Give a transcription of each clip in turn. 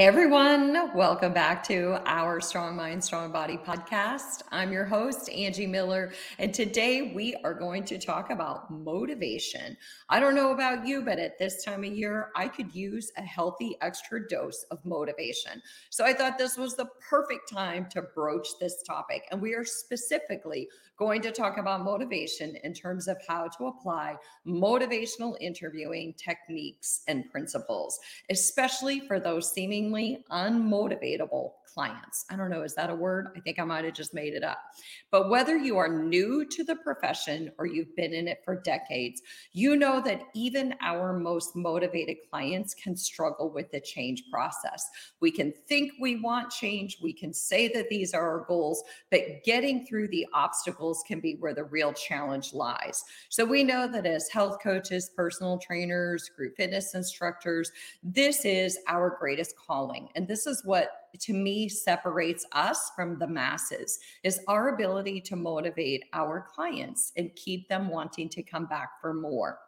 Everyone, welcome back to our Strong Mind, Strong Body podcast. I'm your host, Angie Miller, and today we are going to talk about motivation. I don't know about you, but at this time of year, I could use a healthy extra dose of motivation. So I thought this was the perfect time to broach this topic. And we are specifically going to talk about motivation in terms of how to apply motivational interviewing techniques and principles, especially for those seemingly unmotivatable clients. I don't know, is that a word? I think I might have just made it up. But whether you are new to the profession or you've been in it for decades, you know that even our most motivated clients can struggle with the change process. We can think we want change, we can say that these are our goals, but getting through the obstacles can be where the real challenge lies. So we know that as health coaches, personal trainers, group fitness instructors, this is our greatest calling. And this is what to me separates us from the masses is our ability to motivate our clients and keep them wanting to come back for more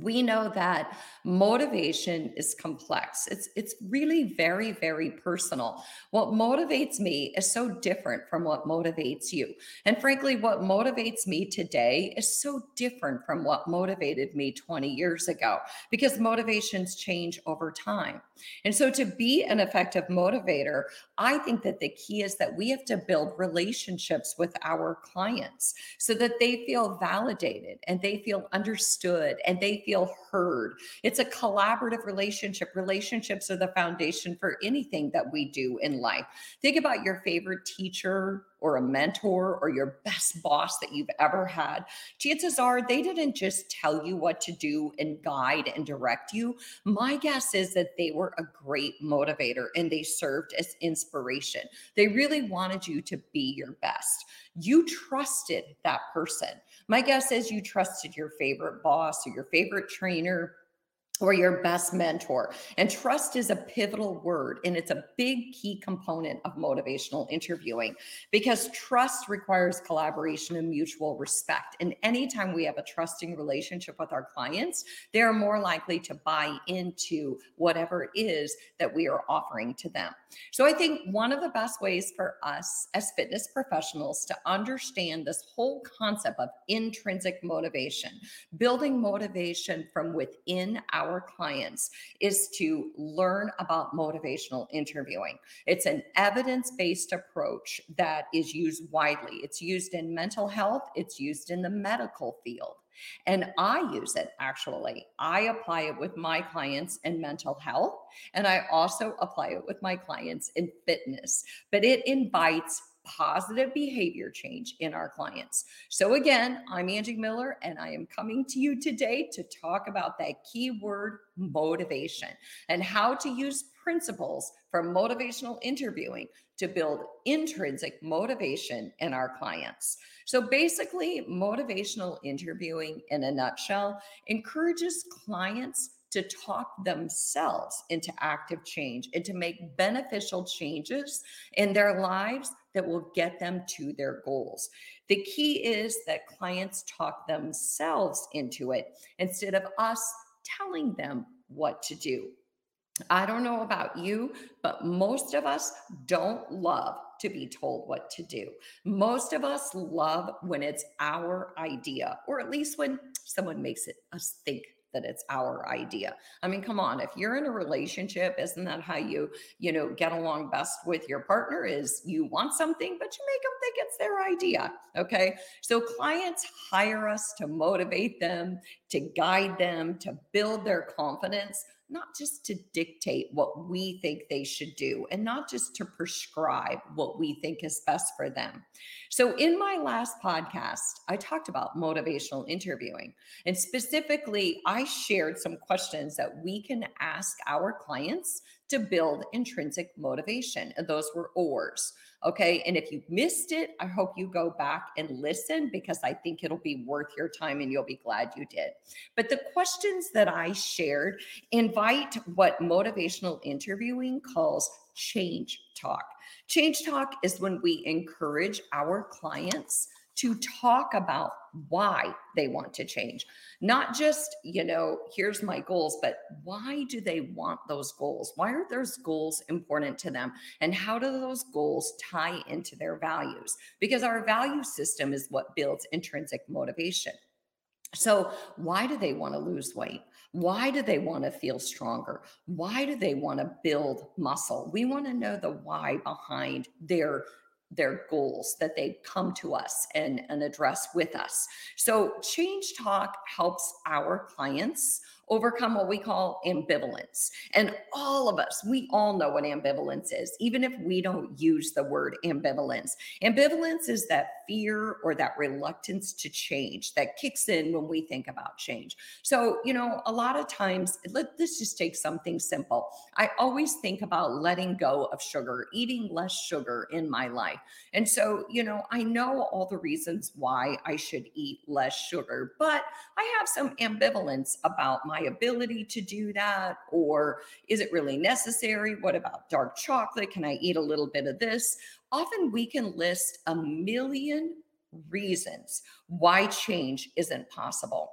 we know that motivation is complex. It's it's really very very personal. What motivates me is so different from what motivates you. And frankly what motivates me today is so different from what motivated me 20 years ago because motivations change over time. And so to be an effective motivator i think that the key is that we have to build relationships with our clients so that they feel validated and they feel understood and they feel heard. It's a collaborative relationship. Relationships are the foundation for anything that we do in life. Think about your favorite teacher or a mentor or your best boss that you've ever had. Chances are they didn't just tell you what to do and guide and direct you. My guess is that they were a great motivator and they served as inspiration. They really wanted you to be your best. You trusted that person. My guess is you trusted your favorite boss or your favorite trainer or your best mentor. And trust is a pivotal word, and it's a big key component of motivational interviewing because trust requires collaboration and mutual respect. And anytime we have a trusting relationship with our clients, they're more likely to buy into whatever it is that we are offering to them. So I think one of the best ways for us as fitness professionals to understand this whole concept of intrinsic motivation, building motivation from within our our clients is to learn about motivational interviewing. It's an evidence based approach that is used widely. It's used in mental health, it's used in the medical field. And I use it actually. I apply it with my clients in mental health, and I also apply it with my clients in fitness. But it invites positive behavior change in our clients. So, again, I'm Angie Miller, and I am coming to you today to talk about that keyword motivation and how to use principles from motivational interviewing to build intrinsic motivation in our clients. So, basically, motivational interviewing in a nutshell encourages clients to talk themselves into active change and to make beneficial changes in their lives that will get them to their goals. The key is that clients talk themselves into it instead of us telling them what to do. I don't know about you, but most of us don't love to be told what to do. Most of us love when it's our idea, or at least when someone makes it us think that it's our idea. I mean, come on, if you're in a relationship, isn't that how you, you know, get along best with your partner is you want something, but you make them think it's their idea. Okay. So clients hire us to motivate them, to guide them, to build their confidence not just to dictate what we think they should do and not just to prescribe what we think is best for them. So, in my last podcast, I talked about motivational interviewing. And specifically, I shared some questions that we can ask our clients to build intrinsic motivation. And those were OARS. Okay. And if you missed it, I hope you go back and listen because I think it'll be worth your time and you'll be glad you did. But the questions that I shared invite what motivational interviewing calls change talk. Change talk is when we encourage our clients to talk about why they want to change. Not just, you know, here's my goals, but why do they want those goals? Why are those goals important to them? And how do those goals tie into their values? Because our value system is what builds intrinsic motivation. So, why do they want to lose weight? Why do they want to feel stronger? Why do they want to build muscle? We want to know the why behind their their goals that they come to us and, and address with us. So, Change Talk helps our clients overcome what we call ambivalence. And all of us, we all know what ambivalence is, even if we don't use the word ambivalence. Ambivalence is that fear or that reluctance to change that kicks in when we think about change. So, you know, a lot of times, let, let's just take something simple. I always think about letting go of sugar, eating less sugar in my life. And so, you know, I know all the reasons why I should eat less sugar, but I have some ambivalence about my ability to do that? Or is it really necessary? What about dark chocolate? Can I eat a little bit of this? Often we can list a million reasons why change isn't possible.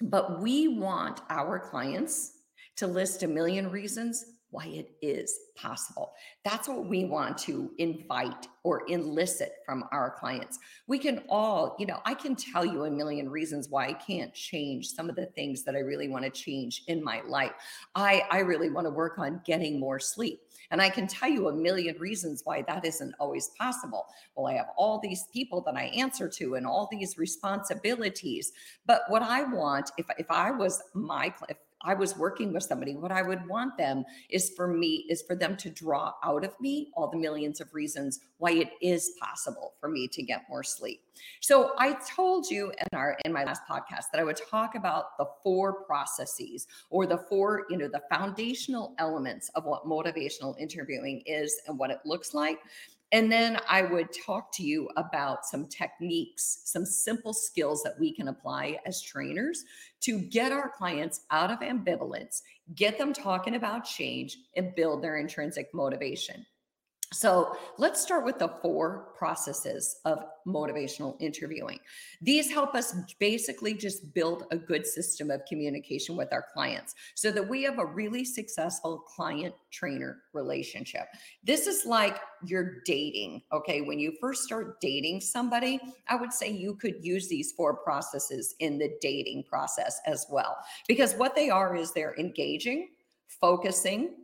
But we want our clients to list a million reasons why it is possible. That's what we want to invite or elicit from our clients. We can all, you know, I can tell you a million reasons why I can't change some of the things that I really want to change in my life. I I really want to work on getting more sleep. And I can tell you a million reasons why that isn't always possible. Well, I have all these people that I answer to and all these responsibilities. But what I want, if, if I was my, if I was working with somebody, what I would want them is for me, is for them to draw out of me all the millions of reasons why it is possible for me to get more sleep. So I told you in our in my last podcast that I would talk about the four processes or the four, you know, the foundational elements of what motivational interviewing is and what it looks like. And then I would talk to you about some techniques, some simple skills that we can apply as trainers to get our clients out of ambivalence, get them talking about change, and build their intrinsic motivation. So let's start with the four processes of motivational interviewing. These help us basically just build a good system of communication with our clients so that we have a really successful client trainer relationship. This is like you're dating. Okay. When you first start dating somebody, I would say you could use these four processes in the dating process as well, because what they are is they're engaging, focusing,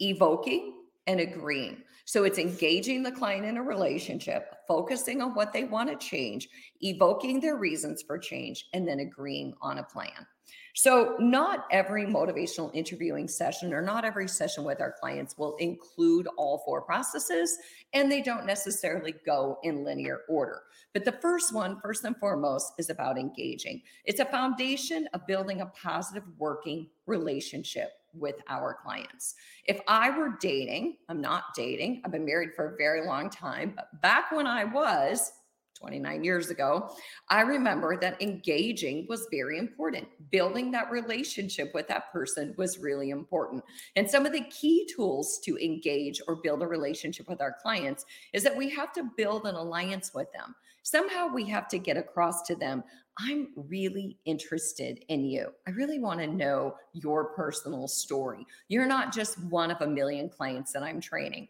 evoking, and agreeing. So it's engaging the client in a relationship, focusing on what they want to change, evoking their reasons for change, and then agreeing on a plan. So, not every motivational interviewing session or not every session with our clients will include all four processes, and they don't necessarily go in linear order. But the first one, first and foremost, is about engaging. It's a foundation of building a positive working relationship with our clients. If I were dating, I'm not dating, I've been married for a very long time, but back when I was, 29 years ago, I remember that engaging was very important. Building that relationship with that person was really important. And some of the key tools to engage or build a relationship with our clients is that we have to build an alliance with them. Somehow we have to get across to them I'm really interested in you. I really want to know your personal story. You're not just one of a million clients that I'm training.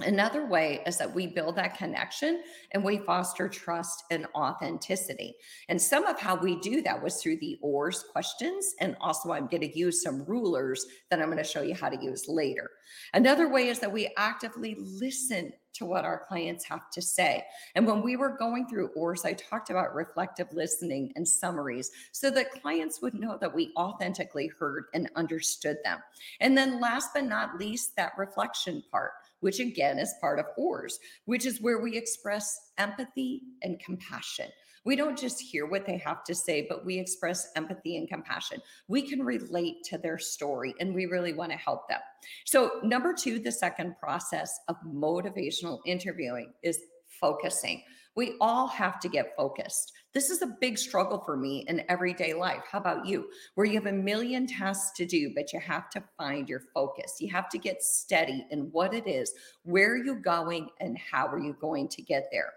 Another way is that we build that connection and we foster trust and authenticity. And some of how we do that was through the OARS questions. And also, I'm going to use some rulers that I'm going to show you how to use later. Another way is that we actively listen to what our clients have to say. And when we were going through OARS, I talked about reflective listening and summaries so that clients would know that we authentically heard and understood them. And then, last but not least, that reflection part which again is part of OARS, which is where we express empathy and compassion. We don't just hear what they have to say, but we express empathy and compassion. We can relate to their story and we really want to help them. So, number two, the second process of motivational interviewing is focusing. We all have to get focused. This is a big struggle for me in everyday life. How about you? Where you have a million tasks to do, but you have to find your focus. You have to get steady in what it is, where are you going, and how are you going to get there.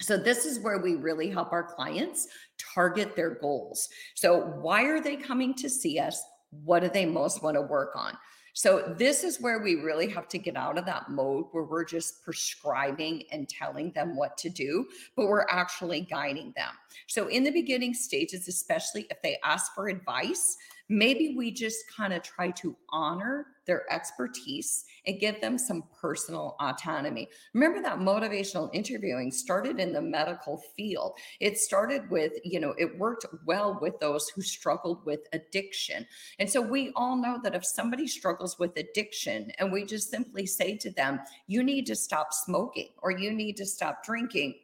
So, this is where we really help our clients target their goals. So, why are they coming to see us? What do they most want to work on? So, this is where we really have to get out of that mode where we're just prescribing and telling them what to do, but we're actually guiding them. So, in the beginning stages, especially if they ask for advice, maybe we just kind of try to honor their expertise and give them some personal autonomy. Remember that motivational interviewing started in the medical field. It started with, you know, it worked well with those who struggled with addiction. And so we all know that if somebody struggles with addiction and we just simply say to them, you need to stop smoking or you need to stop drinking,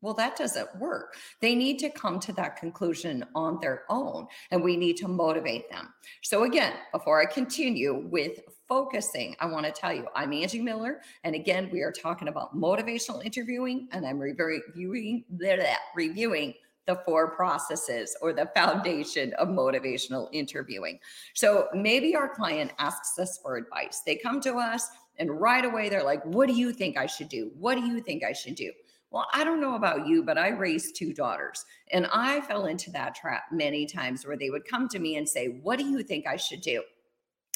well, that doesn't work. They need to come to that conclusion on their own, and we need to motivate them. So, again, before I continue with focusing, I want to tell you I'm Angie Miller. And again, we are talking about motivational interviewing, and I'm reviewing, reviewing the four processes or the foundation of motivational interviewing. So, maybe our client asks us for advice. They come to us, and right away they're like, What do you think I should do? What do you think I should do? Well, I don't know about you, but I raised two daughters and I fell into that trap many times where they would come to me and say, What do you think I should do?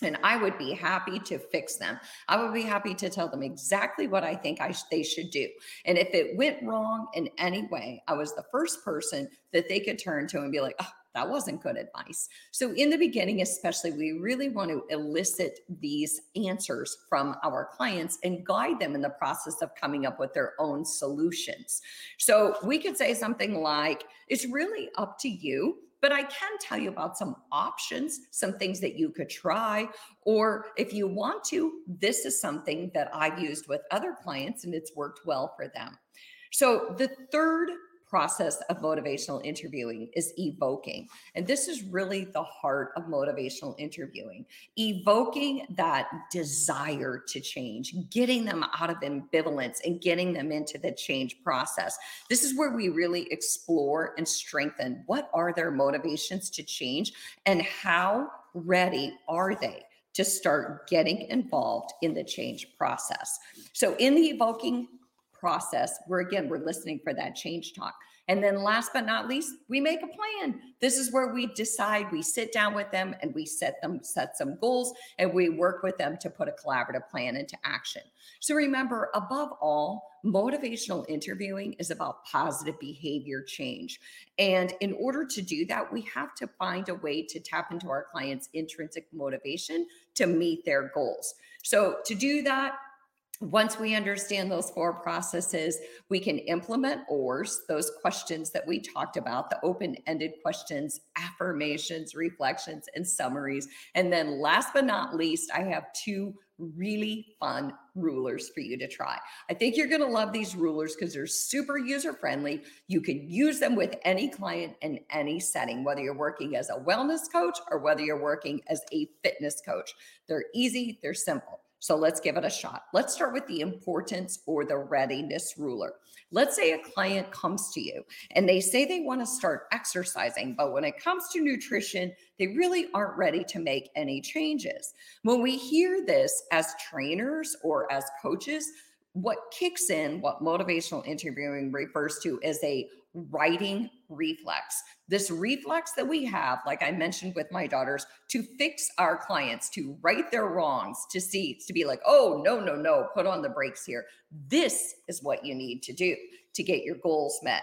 And I would be happy to fix them. I would be happy to tell them exactly what I think I sh- they should do. And if it went wrong in any way, I was the first person that they could turn to and be like, oh, that wasn't good advice. So, in the beginning, especially, we really want to elicit these answers from our clients and guide them in the process of coming up with their own solutions. So, we could say something like, It's really up to you. But I can tell you about some options, some things that you could try. Or if you want to, this is something that I've used with other clients and it's worked well for them. So, the third process of motivational interviewing is evoking. And this is really the heart of motivational interviewing evoking that desire to change, getting them out of ambivalence and getting them into the change process. This is where we really explore and strengthen what are their motivations to change and how ready are they to start getting involved in the change process. So, in the evoking process where again we're listening for that change talk. And then last but not least we make a plan. This is where we decide we sit down with them and we set them set some goals and we work with them to put a collaborative plan into action. So remember above all motivational interviewing is about positive behavior change. And in order to do that we have to find a way to tap into our clients intrinsic motivation to meet their goals. So to do that once we understand those four processes, we can implement OARS, those questions that we talked about, the open ended questions, affirmations, reflections, and summaries. And then last but not least, I have two really fun rulers for you to try. I think you're going to love these rulers because they're super user friendly. You can use them with any client in any setting, whether you're working as a wellness coach or whether you're working as a fitness coach. They're easy, they're simple. So let's give it a shot. Let's start with the importance or the readiness ruler. Let's say a client comes to you and they say they want to start exercising, but when it comes to nutrition, they really aren't ready to make any changes. When we hear this as trainers or as coaches, what kicks in, what motivational interviewing refers to as a righting reflex. This reflex that we have, like I mentioned with my daughters, to fix our clients, to right their wrongs, to see, to be like, oh, no, no, no, put on the brakes here. This is what you need to do to get your goals met.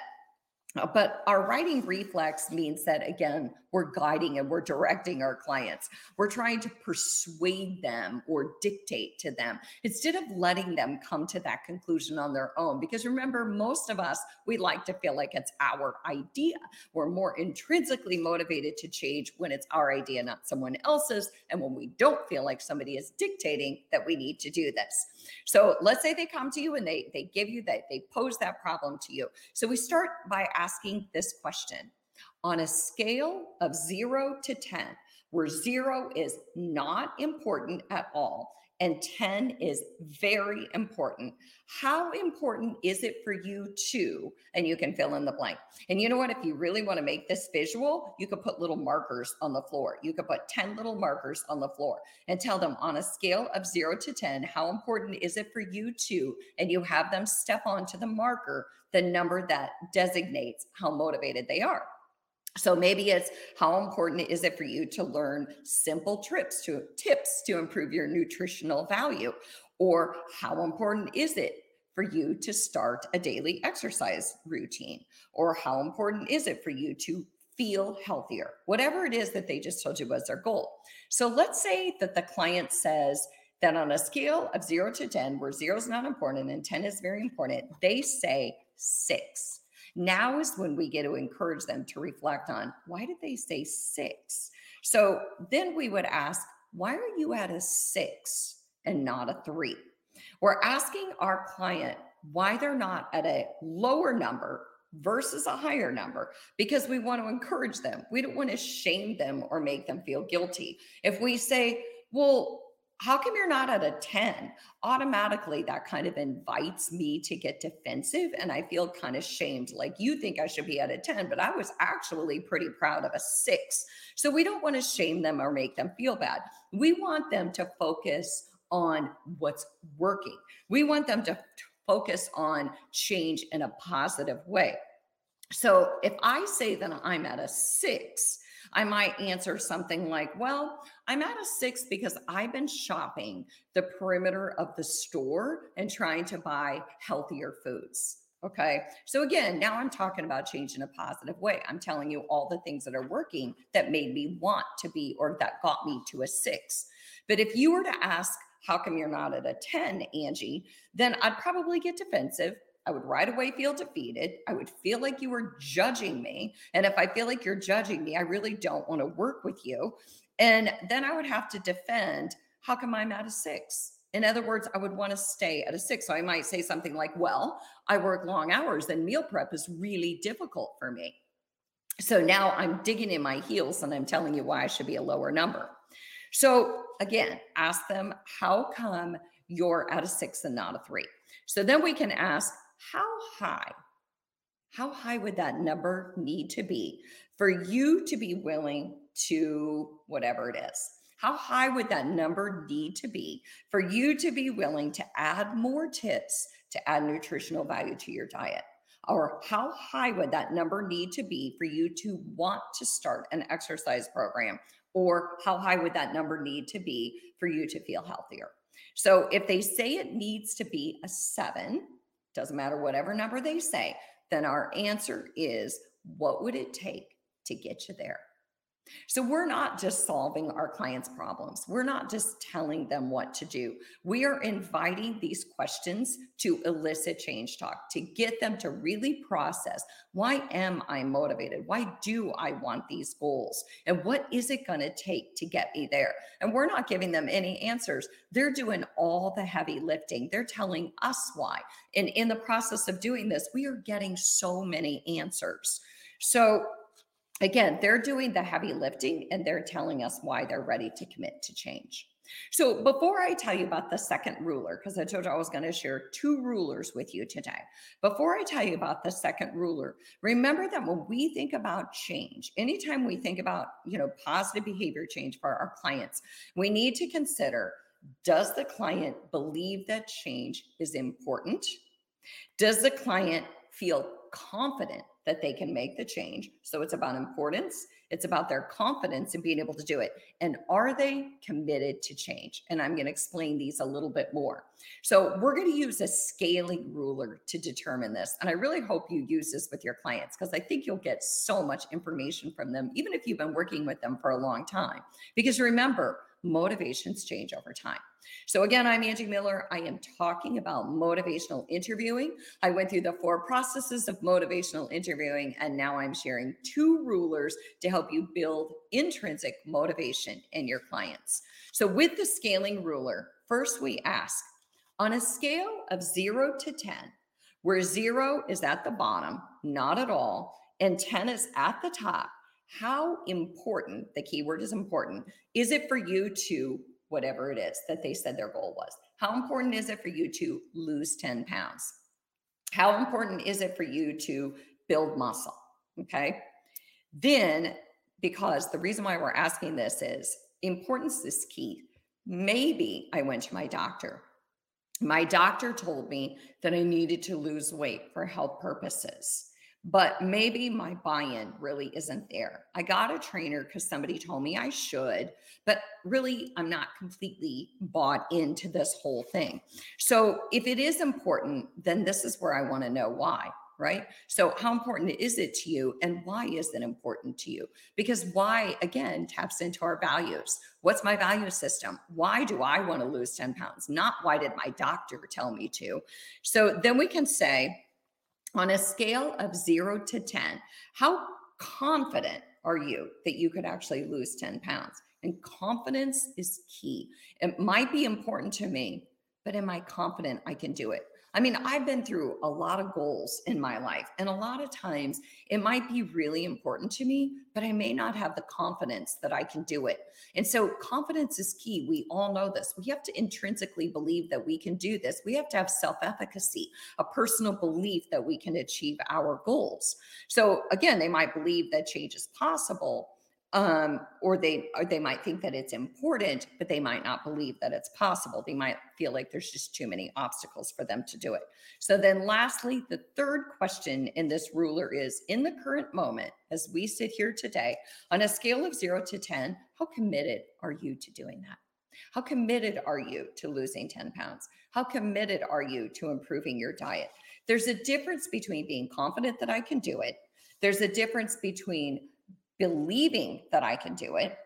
Uh, but our righting reflex means that, again, we're guiding and we're directing our clients. We're trying to persuade them or dictate to them instead of letting them come to that conclusion on their own. Because remember, most of us, we like to feel like it's our idea. We're more intrinsically motivated to change when it's our idea, not someone else's. And when we don't feel like somebody is dictating that we need to do this. So let's say they come to you and they, they give you that, they pose that problem to you. So we start by asking this question on a scale of zero to 10, where zero is not important at all and 10 is very important. How important is it for you to? And you can fill in the blank. And you know what? If you really want to make this visual, you could put little markers on the floor. You could put 10 little markers on the floor and tell them on a scale of zero to 10, how important is it for you to? And you have them step onto the marker, the number that designates how motivated they are. So maybe it's how important is it for you to learn simple trips to tips to improve your nutritional value? Or how important is it for you to start a daily exercise routine? Or how important is it for you to feel healthier? Whatever it is that they just told you was their goal. So let's say that the client says that on a scale of 0 to 10 where 0 is not important and 10 is very important they say 6 now is when we get to encourage them to reflect on why did they say six? So then we would ask, why are you at a six and not a three? We're asking our client why they're not at a lower number versus a higher number because we want to encourage them. We don't want to shame them or make them feel guilty. If we say, well, how come you're not at a 10? Automatically, that kind of invites me to get defensive. And I feel kind of shamed. Like you think I should be at a 10, but I was actually pretty proud of a six. So we don't want to shame them or make them feel bad. We want them to focus on what's working. We want them to focus on change in a positive way. So if I say that I'm at a six, I might answer something like, Well, I'm at a six because I've been shopping the perimeter of the store and trying to buy healthier foods. Okay. So again, now I'm talking about change in a positive way. I'm telling you all the things that are working that made me want to be or that got me to a six. But if you were to ask, how come you're not at a 10, Angie? Then I'd probably get defensive I would right away feel defeated. I would feel like you were judging me. And if I feel like you're judging me, I really don't want to work with you. And then I would have to defend how come I'm at a six? In other words, I would want to stay at a six. So I might say something like, well, I work long hours and meal prep is really difficult for me. So now I'm digging in my heels and I'm telling you why I should be a lower number. So again, ask them, how come you're at a six and not a three? So then we can ask, how high, how high would that number need to be for you to be willing to whatever it is? How high would that number need to be for you to be willing to add more tips to add nutritional value to your diet? Or how high would that number need to be for you to want to start an exercise program? Or how high would that number need to be for you to feel healthier? So if they say it needs to be a seven, doesn't matter whatever number they say, then our answer is what would it take to get you there? So we're not just solving our clients' problems. We're not just telling them what to do. We are inviting these questions to elicit change talk, to get them to really process why am I motivated? Why do I want these goals? And what is it going to take to get me there? And we're not giving them any answers. They're doing all the heavy lifting. They're telling us why. And in the process of doing this, we are getting so many answers. So again, they're doing the heavy lifting and they're telling us why they're ready to commit to change. So, before I tell you about the second ruler, because I told you I was going to share two rulers with you today, before I tell you about the second ruler, remember that when we think about change, anytime we think about, you know, positive behavior change for our clients, we need to consider does the client believe that change is important? Does the client feel confident that they can make the change. So it's about importance, it's about their confidence in being able to do it. And are they committed to change? And I'm going to explain these a little bit more. So we're going to use a scaling ruler to determine this. And I really hope you use this with your clients because I think you'll get so much information from them, even if you've been working with them for a long time. Because remember, motivations change over time. So, again, I'm Angie Miller. I am talking about motivational interviewing. I went through the four processes of motivational interviewing, and now I'm sharing two rulers to help you build intrinsic motivation in your clients. So, with the scaling ruler, first we ask on a scale of zero to 10, where zero is at the bottom, not at all, and 10 is at the top, how important, the keyword is important, is it for you to whatever it is that they said their goal was. How important is it for you to lose 10 pounds? How important is it for you to build muscle? Okay. Then, because the reason why we're asking this is importance is key. Maybe I went to my doctor. My doctor told me that I needed to lose weight for health purposes but maybe my buy in really isn't there. I got a trainer because somebody told me I should, but really I'm not completely bought into this whole thing. So if it is important, then this is where I want to know why. Right. So, how important is it to you and why is it important to you? Because why, again, taps into our values. What's my value system? Why do I want to lose 10 pounds? Not why did my doctor tell me to? So, then we can say, on a scale of zero to 10, how confident are you that you could actually lose 10 pounds? And confidence is key. It might be important to me, but am I confident I can do it? I mean, I've been through a lot of goals in my life, and a lot of times it might be really important to me, but I may not have the confidence that I can do it. And so, confidence is key. We all know this. We have to intrinsically believe that we can do this. We have to have self efficacy, a personal belief that we can achieve our goals. So, again, they might believe that change is possible um, or they or they might think that it's important, but they might not believe that it's possible. They might feel like there's just too many obstacles for them to do it. So then, lastly, the third question in this ruler is: in the current moment, as we sit here today, on a scale of zero to ten, how committed are you to doing that? How committed are you to losing 10 pounds? How committed are you to improving your diet? There's a difference between being confident that I can do it. There's a difference between believing that I can do it.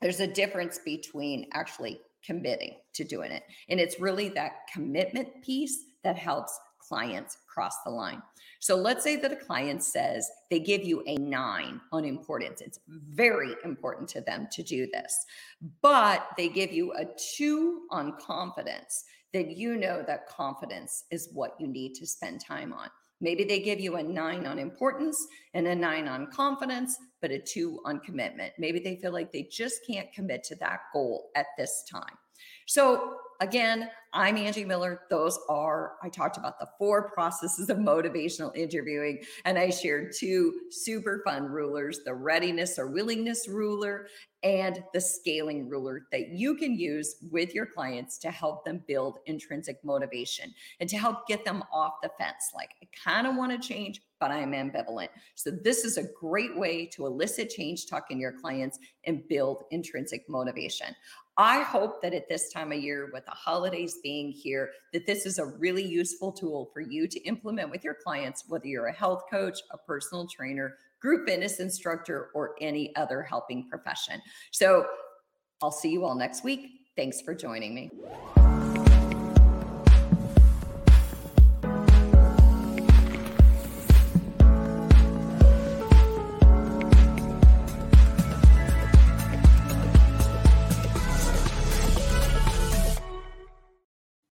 There's a difference between actually committing to doing it. And it's really that commitment piece that helps clients cross the line. So let's say that a client says they give you a nine on importance. It's very important to them to do this, but they give you a two on confidence. Then you know that confidence is what you need to spend time on. Maybe they give you a nine on importance and a nine on confidence, but a two on commitment. Maybe they feel like they just can't commit to that goal at this time. So, again, I'm Angie Miller. Those are, I talked about the four processes of motivational interviewing, and I shared two super fun rulers the readiness or willingness ruler and the scaling ruler that you can use with your clients to help them build intrinsic motivation and to help get them off the fence. Like, I kind of want to change, but I'm ambivalent. So, this is a great way to elicit change talk in your clients and build intrinsic motivation. I hope that at this time of year, with the holidays being here, that this is a really useful tool for you to implement with your clients, whether you're a health coach, a personal trainer, group fitness instructor, or any other helping profession. So I'll see you all next week. Thanks for joining me.